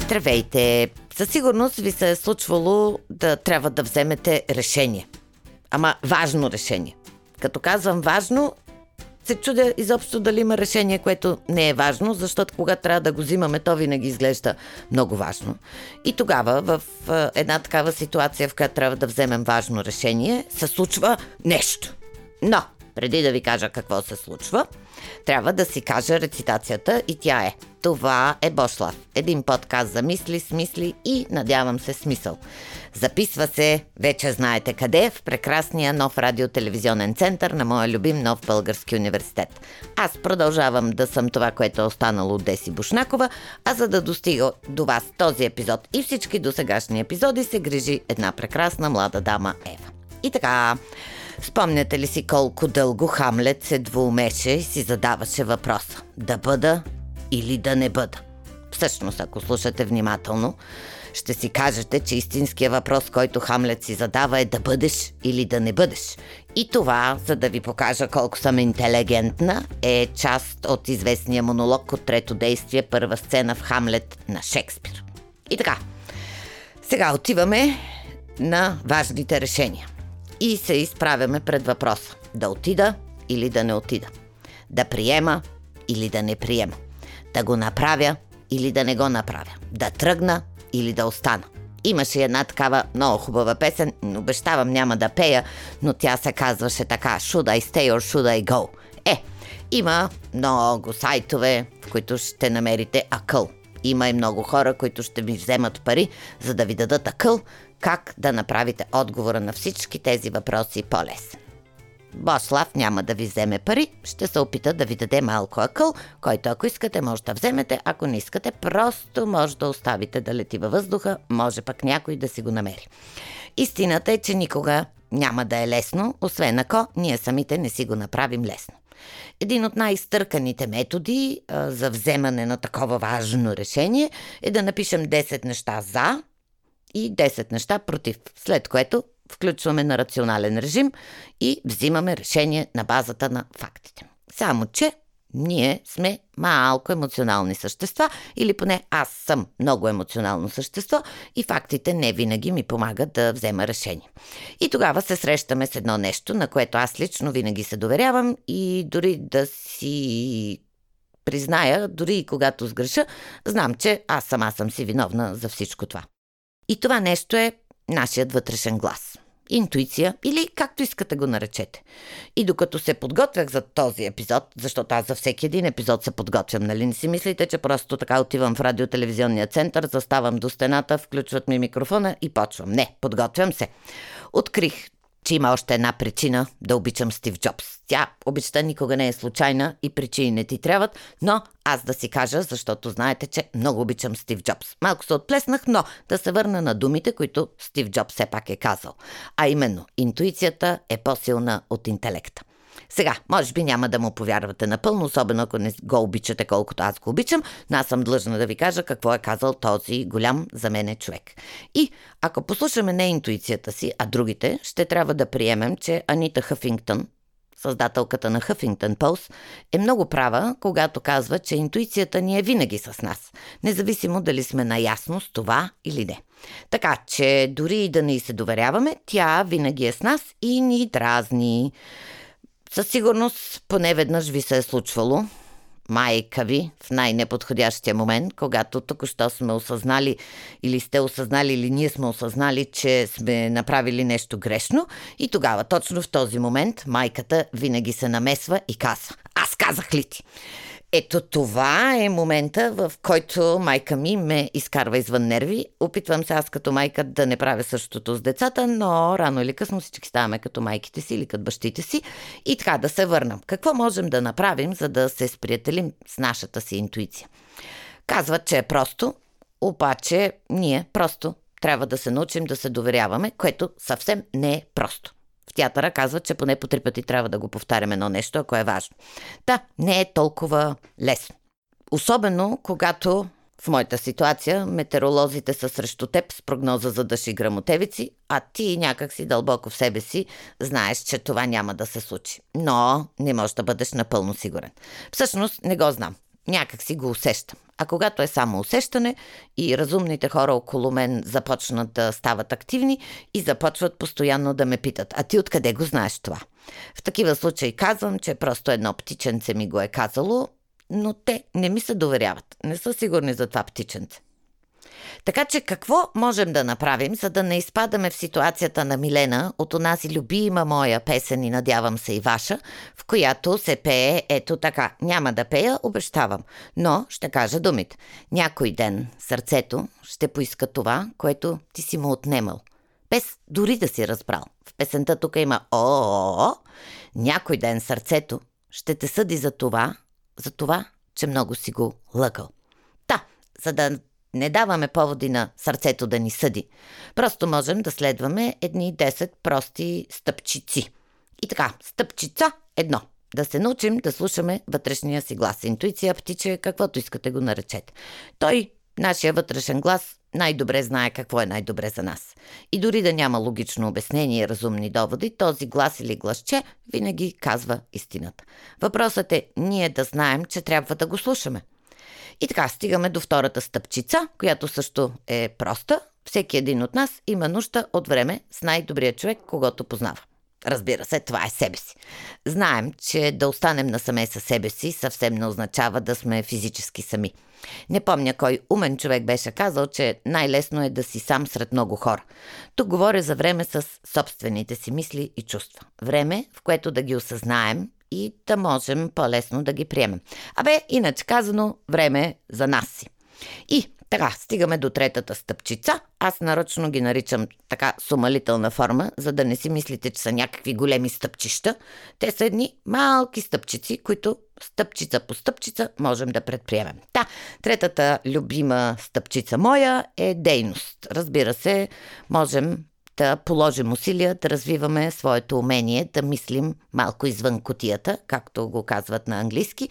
Здравейте! Със сигурност ви се е случвало да трябва да вземете решение. Ама важно решение. Като казвам важно, се чудя изобщо дали има решение, което не е важно, защото когато трябва да го взимаме, то винаги изглежда много важно. И тогава, в една такава ситуация, в която трябва да вземем важно решение, се случва нещо. Но, преди да ви кажа какво се случва, трябва да си кажа рецитацията и тя е Това е Бошлав. Един подкаст за мисли, смисли и, надявам се, смисъл. Записва се, вече знаете къде, в прекрасния нов радиотелевизионен център на моя любим нов български университет. Аз продължавам да съм това, което е останало от Деси Бушнакова, а за да достига до вас този епизод и всички досегашни епизоди се грижи една прекрасна млада дама Ева. И така, Спомняте ли си колко дълго Хамлет се двоумеше и си задаваше въпроса да бъда или да не бъда? Всъщност, ако слушате внимателно, ще си кажете, че истинския въпрос, който Хамлет си задава е да бъдеш или да не бъдеш. И това, за да ви покажа колко съм интелигентна, е част от известния монолог от трето действие, първа сцена в Хамлет на Шекспир. И така, сега отиваме на важните решения и се изправяме пред въпроса да отида или да не отида, да приема или да не приема, да го направя или да не го направя, да тръгна или да остана. Имаше една такава много хубава песен, обещавам няма да пея, но тя се казваше така Should I stay or should I go? Е, има много сайтове, в които ще намерите акъл. Има и много хора, които ще ви вземат пари, за да ви дадат акъл, как да направите отговора на всички тези въпроси по-лесен. Бослав няма да ви вземе пари, ще се опита да ви даде малко акъл, който ако искате може да вземете, ако не искате просто може да оставите да лети във въздуха, може пък някой да си го намери. Истината е, че никога няма да е лесно, освен ако ние самите не си го направим лесно. Един от най-стърканите методи а, за вземане на такова важно решение е да напишем 10 неща за и 10 неща против, след което включваме на рационален режим и взимаме решение на базата на фактите. Само, че ние сме малко емоционални същества, или поне аз съм много емоционално същество и фактите не винаги ми помагат да взема решение. И тогава се срещаме с едно нещо, на което аз лично винаги се доверявам и дори да си призная, дори и когато сгреша, знам, че аз сама съм си виновна за всичко това. И това нещо е нашият вътрешен глас. Интуиция или както искате го наречете. И докато се подготвях за този епизод, защото аз за всеки един епизод се подготвям, нали не си мислите, че просто така отивам в радиотелевизионния център, заставам до стената, включват ми микрофона и почвам. Не, подготвям се. Открих че има още една причина да обичам Стив Джобс. Тя обичта никога не е случайна и причини не ти трябват, но аз да си кажа, защото знаете, че много обичам Стив Джобс. Малко се отплеснах, но да се върна на думите, които Стив Джобс все пак е казал. А именно, интуицията е по-силна от интелекта. Сега, може би няма да му повярвате напълно, особено ако не го обичате колкото аз го обичам, но аз съм длъжна да ви кажа какво е казал този голям за мен е човек. И ако послушаме не интуицията си, а другите, ще трябва да приемем, че Анита Хафингтън, създателката на Huffington Post, е много права, когато казва, че интуицията ни е винаги с нас, независимо дали сме наясно с това или не. Така че дори и да не се доверяваме, тя винаги е с нас и ни дразни. Със сигурност поне веднъж ви се е случвало майка ви в най-неподходящия момент, когато току-що сме осъзнали или сте осъзнали или ние сме осъзнали, че сме направили нещо грешно и тогава точно в този момент майката винаги се намесва и казва Аз казах ли ти? Ето това е момента, в който майка ми ме изкарва извън нерви. Опитвам се аз като майка да не правя същото с децата, но рано или късно всички ставаме като майките си или като бащите си. И така да се върнам. Какво можем да направим, за да се сприятелим с нашата си интуиция? Казват, че е просто, обаче ние просто трябва да се научим да се доверяваме, което съвсем не е просто. В театъра казват, че поне по три пъти трябва да го повтаряме едно нещо, ако е важно. Да, не е толкова лесно. Особено, когато в моята ситуация метеоролозите са срещу теб с прогноза за дъжд и грамотевици, а ти някак си дълбоко в себе си знаеш, че това няма да се случи. Но не можеш да бъдеш напълно сигурен. Всъщност не го знам. Някак си го усещам. А когато е само усещане и разумните хора около мен започнат да стават активни и започват постоянно да ме питат, а ти откъде го знаеш това? В такива случаи казвам, че просто едно птиченце ми го е казало, но те не ми се доверяват. Не са сигурни за това птиченце. Така че какво можем да направим, за да не изпадаме в ситуацията на Милена от онази любима моя песен и надявам се и ваша, в която се пее ето така. Няма да пея, обещавам, но ще кажа думите. Някой ден сърцето ще поиска това, което ти си му отнемал. Без дори да си разбрал. В песента тук има о Някой ден сърцето ще те съди за това, за това, че много си го лъгал. Та, за да не даваме поводи на сърцето да ни съди. Просто можем да следваме едни 10 прости стъпчици. И така, стъпчица едно. Да се научим да слушаме вътрешния си глас. Интуиция, птиче, каквото искате го наречете. Той, нашия вътрешен глас, най-добре знае какво е най-добре за нас. И дори да няма логично обяснение и разумни доводи, този глас или гласче винаги казва истината. Въпросът е ние да знаем, че трябва да го слушаме. И така стигаме до втората стъпчица, която също е проста. Всеки един от нас има нужда от време с най-добрия човек, когато познава. Разбира се, това е себе си. Знаем, че да останем насаме със себе си съвсем не означава да сме физически сами. Не помня кой умен човек беше казал, че най-лесно е да си сам сред много хора. Тук говоря за време с собствените си мисли и чувства. Време, в което да ги осъзнаем и да можем по-лесно да ги приемем. Абе, иначе казано, време е за нас си. И така, стигаме до третата стъпчица. Аз нарочно ги наричам така с умалителна форма, за да не си мислите, че са някакви големи стъпчища. Те са едни малки стъпчици, които стъпчица по стъпчица можем да предприемем. Та, третата любима стъпчица моя е дейност. Разбира се, можем да положим усилия да развиваме своето умение да мислим малко извън котията, както го казват на английски,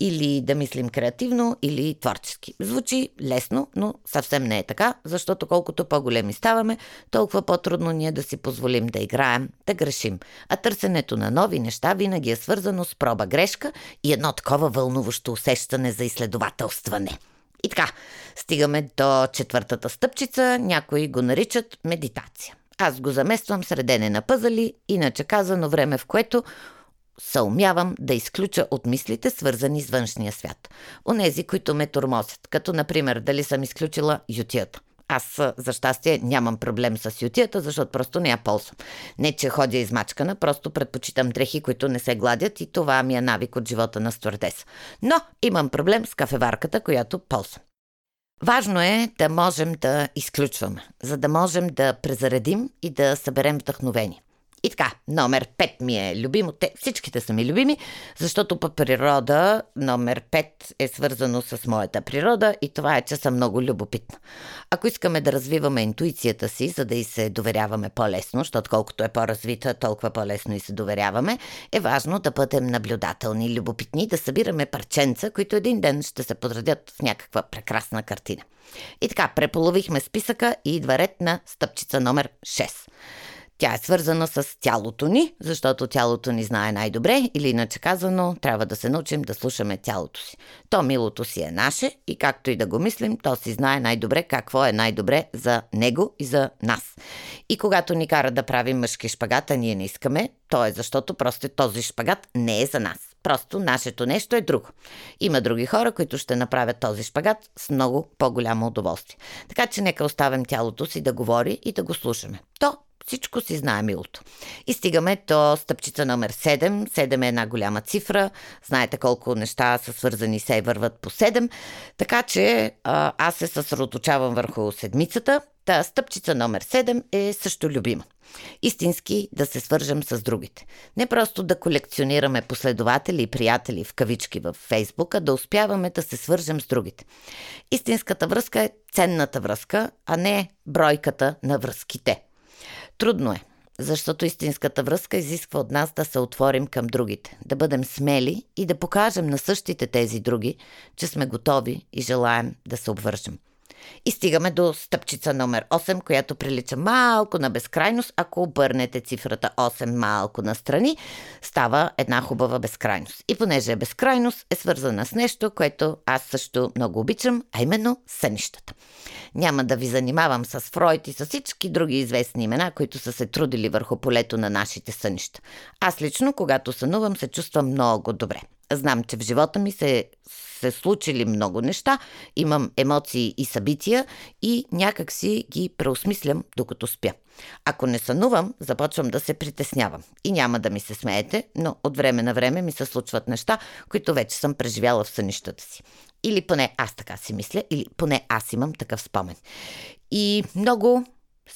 или да мислим креативно, или творчески. Звучи лесно, но съвсем не е така, защото колкото по-големи ставаме, толкова по-трудно ни е да си позволим да играем, да грешим. А търсенето на нови неща винаги е свързано с проба-грешка и едно такова вълнуващо усещане за изследователстване. И така, стигаме до четвъртата стъпчица, някои го наричат медитация. Аз го замествам средене на пъзали, иначе казано време, в което съумявам да изключа от мислите, свързани с външния свят. Онези, които ме тормозят, като например дали съм изключила ютията. Аз, за щастие, нямам проблем с ютията, защото просто не я ползвам. Не, че ходя измачкана, просто предпочитам дрехи, които не се гладят и това ми е навик от живота на стюардеса. Но имам проблем с кафеварката, която ползвам. Важно е да можем да изключваме, за да можем да презаредим и да съберем вдъхновение. И така, номер 5 ми е любимо. Те, всичките са ми любими, защото по природа номер 5 е свързано с моята природа и това е, че съм много любопитна. Ако искаме да развиваме интуицията си, за да и се доверяваме по-лесно, защото колкото е по-развита, толкова по-лесно и се доверяваме, е важно да бъдем наблюдателни, любопитни, да събираме парченца, които един ден ще се подредят в някаква прекрасна картина. И така, преполовихме списъка и идва ред на стъпчица номер 6. Тя е свързана с тялото ни, защото тялото ни знае най-добре, или иначе казано, трябва да се научим да слушаме тялото си. То милото си е наше и както и да го мислим, то си знае най-добре какво е най-добре за него и за нас. И когато ни кара да правим мъжки шпагата, ние не искаме, то е защото просто този шпагат не е за нас. Просто нашето нещо е друго. Има други хора, които ще направят този шпагат с много по-голямо удоволствие. Така че нека оставим тялото си да говори и да го слушаме. То всичко си знае милото. И стигаме до стъпчица номер 7. 7 е една голяма цифра. Знаете колко неща са свързани се и върват по 7. Така че аз се съсредоточавам върху седмицата. Та стъпчица номер 7 е също любима. Истински да се свържем с другите. Не просто да колекционираме последователи и приятели в кавички в Фейсбука, да успяваме да се свържем с другите. Истинската връзка е ценната връзка, а не бройката на връзките. Трудно е, защото истинската връзка изисква от нас да се отворим към другите, да бъдем смели и да покажем на същите тези други, че сме готови и желаем да се обвържем. И стигаме до стъпчица номер 8, която прилича малко на безкрайност. Ако обърнете цифрата 8 малко настрани, става една хубава безкрайност. И понеже е безкрайност, е свързана с нещо, което аз също много обичам, а именно сънищата. Няма да ви занимавам с Фройд и с всички други известни имена, които са се трудили върху полето на нашите сънища. Аз лично, когато сънувам, се чувствам много добре. Знам, че в живота ми се се случили много неща, имам емоции и събития и някак си ги преосмислям докато спя. Ако не сънувам, започвам да се притеснявам. И няма да ми се смеете, но от време на време ми се случват неща, които вече съм преживяла в сънищата си. Или поне аз така си мисля, или поне аз имам такъв спомен. И много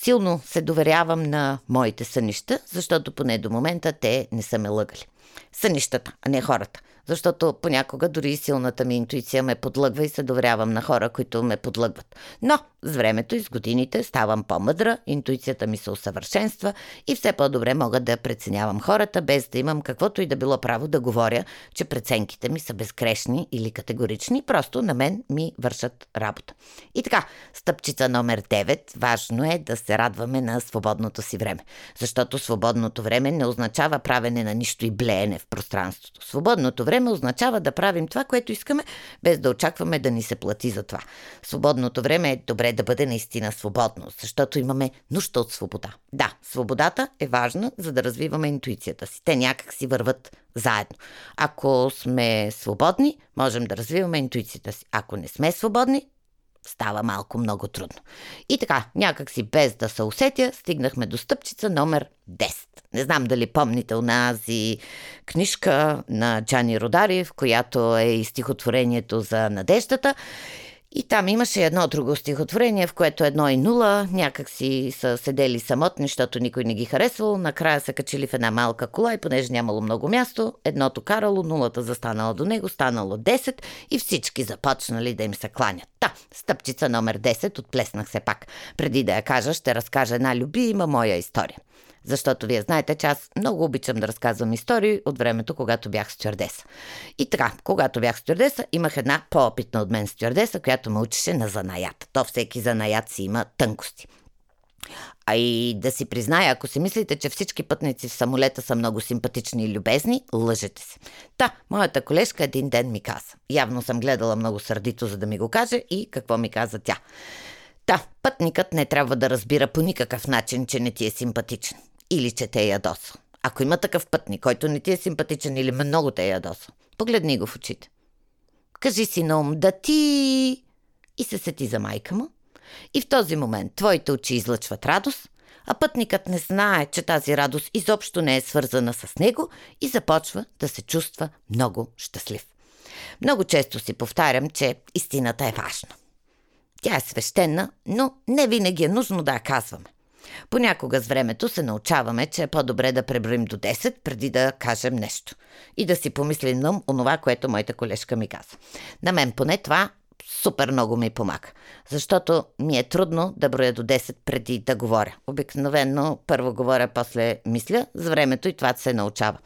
силно се доверявам на моите сънища, защото поне до момента те не са ме лъгали. Сънищата, а не хората защото понякога дори силната ми интуиция ме подлъгва и се доверявам на хора, които ме подлъгват. Но с времето и с годините ставам по-мъдра, интуицията ми се усъвършенства и все по-добре мога да преценявам хората, без да имам каквото и да било право да говоря, че преценките ми са безгрешни или категорични, просто на мен ми вършат работа. И така, стъпчица номер 9. Важно е да се радваме на свободното си време. Защото свободното време не означава правене на нищо и блеене в пространството. Свободното време означава да правим това, което искаме, без да очакваме да ни се плати за това. Свободното време е добре да бъде наистина свободно, защото имаме нужда от свобода. Да, свободата е важна, за да развиваме интуицията си. Те някак си върват заедно. Ако сме свободни, можем да развиваме интуицията си. Ако не сме свободни, става малко много трудно. И така, някак си без да се усетя, стигнахме до стъпчица номер 10. Не знам дали помните онази книжка на Джани Родари, в която е и стихотворението за надеждата. И там имаше едно друго стихотворение, в което едно и нула, някак си са седели самотни, защото никой не ги харесвал. Накрая са качили в една малка кола и понеже нямало много място, едното карало, нулата застанала до него, станало 10 и всички започнали да им се кланят. Та, стъпчица номер 10, отплеснах се пак. Преди да я кажа, ще разкажа една любима моя история. Защото вие знаете, че аз много обичам да разказвам истории от времето, когато бях стюардеса. И така, когато бях стюардеса, имах една по-опитна от мен стюардеса, която ме учеше на занаят. То всеки занаят си има тънкости. А и да си призная, ако си мислите, че всички пътници в самолета са много симпатични и любезни, лъжете се. Та, моята колежка един ден ми каза. Явно съм гледала много сърдито, за да ми го каже и какво ми каза тя. Та, пътникът не трябва да разбира по никакъв начин, че не ти е симпатичен или че те ядоса. Ако има такъв пътник, който не ти е симпатичен или много те ядоса, погледни го в очите. Кажи си на ум да ти... И се сети за майка му. И в този момент твоите очи излъчват радост, а пътникът не знае, че тази радост изобщо не е свързана с него и започва да се чувства много щастлив. Много често си повтарям, че истината е важна. Тя е свещена, но не винаги е нужно да я казваме. Понякога с времето се научаваме, че е по-добре да преброим до 10 преди да кажем нещо. И да си помислим на онова, което моята колежка ми каза. На мен поне това супер много ми помага. Защото ми е трудно да броя до 10 преди да говоря. Обикновено първо говоря, после мисля, с времето и това се научава.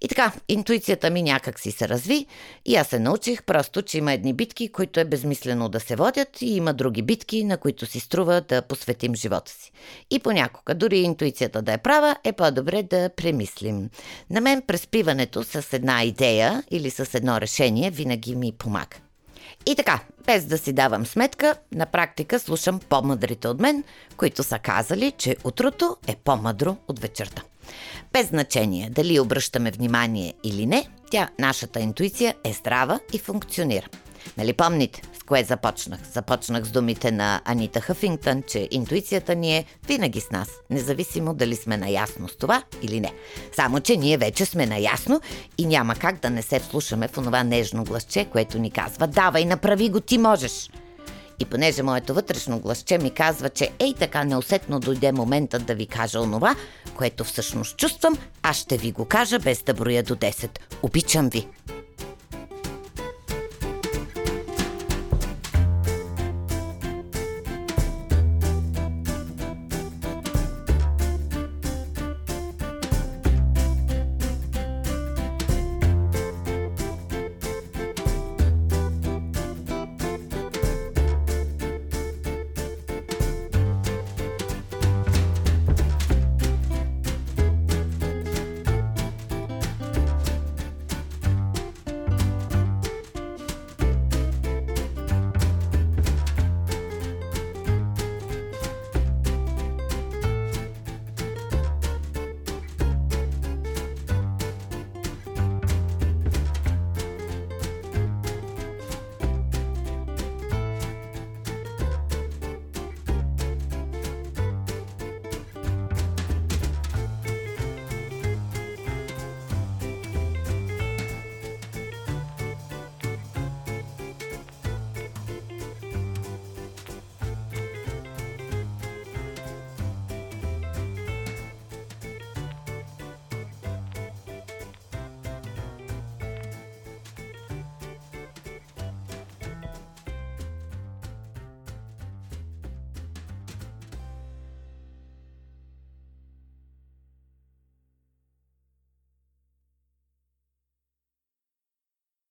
И така, интуицията ми някак си се разви и аз се научих просто, че има едни битки, които е безмислено да се водят и има други битки, на които си струва да посветим живота си. И понякога, дори интуицията да е права, е по-добре да премислим. На мен преспиването с една идея или с едно решение винаги ми помага. И така, без да си давам сметка, на практика слушам по-мъдрите от мен, които са казали, че утрото е по-мъдро от вечерта. Без значение дали обръщаме внимание или не, тя, нашата интуиция, е здрава и функционира. Нали помните с кое започнах? Започнах с думите на Анита Хафингтън, че интуицията ни е винаги с нас, независимо дали сме наясно с това или не. Само, че ние вече сме наясно и няма как да не се вслушаме в онова нежно гласче, което ни казва «Давай, направи го, ти можеш!» И понеже моето вътрешно гласче ми казва, че ей така неусетно дойде моментът да ви кажа онова, което всъщност чувствам, аз ще ви го кажа без да броя до 10. Обичам ви!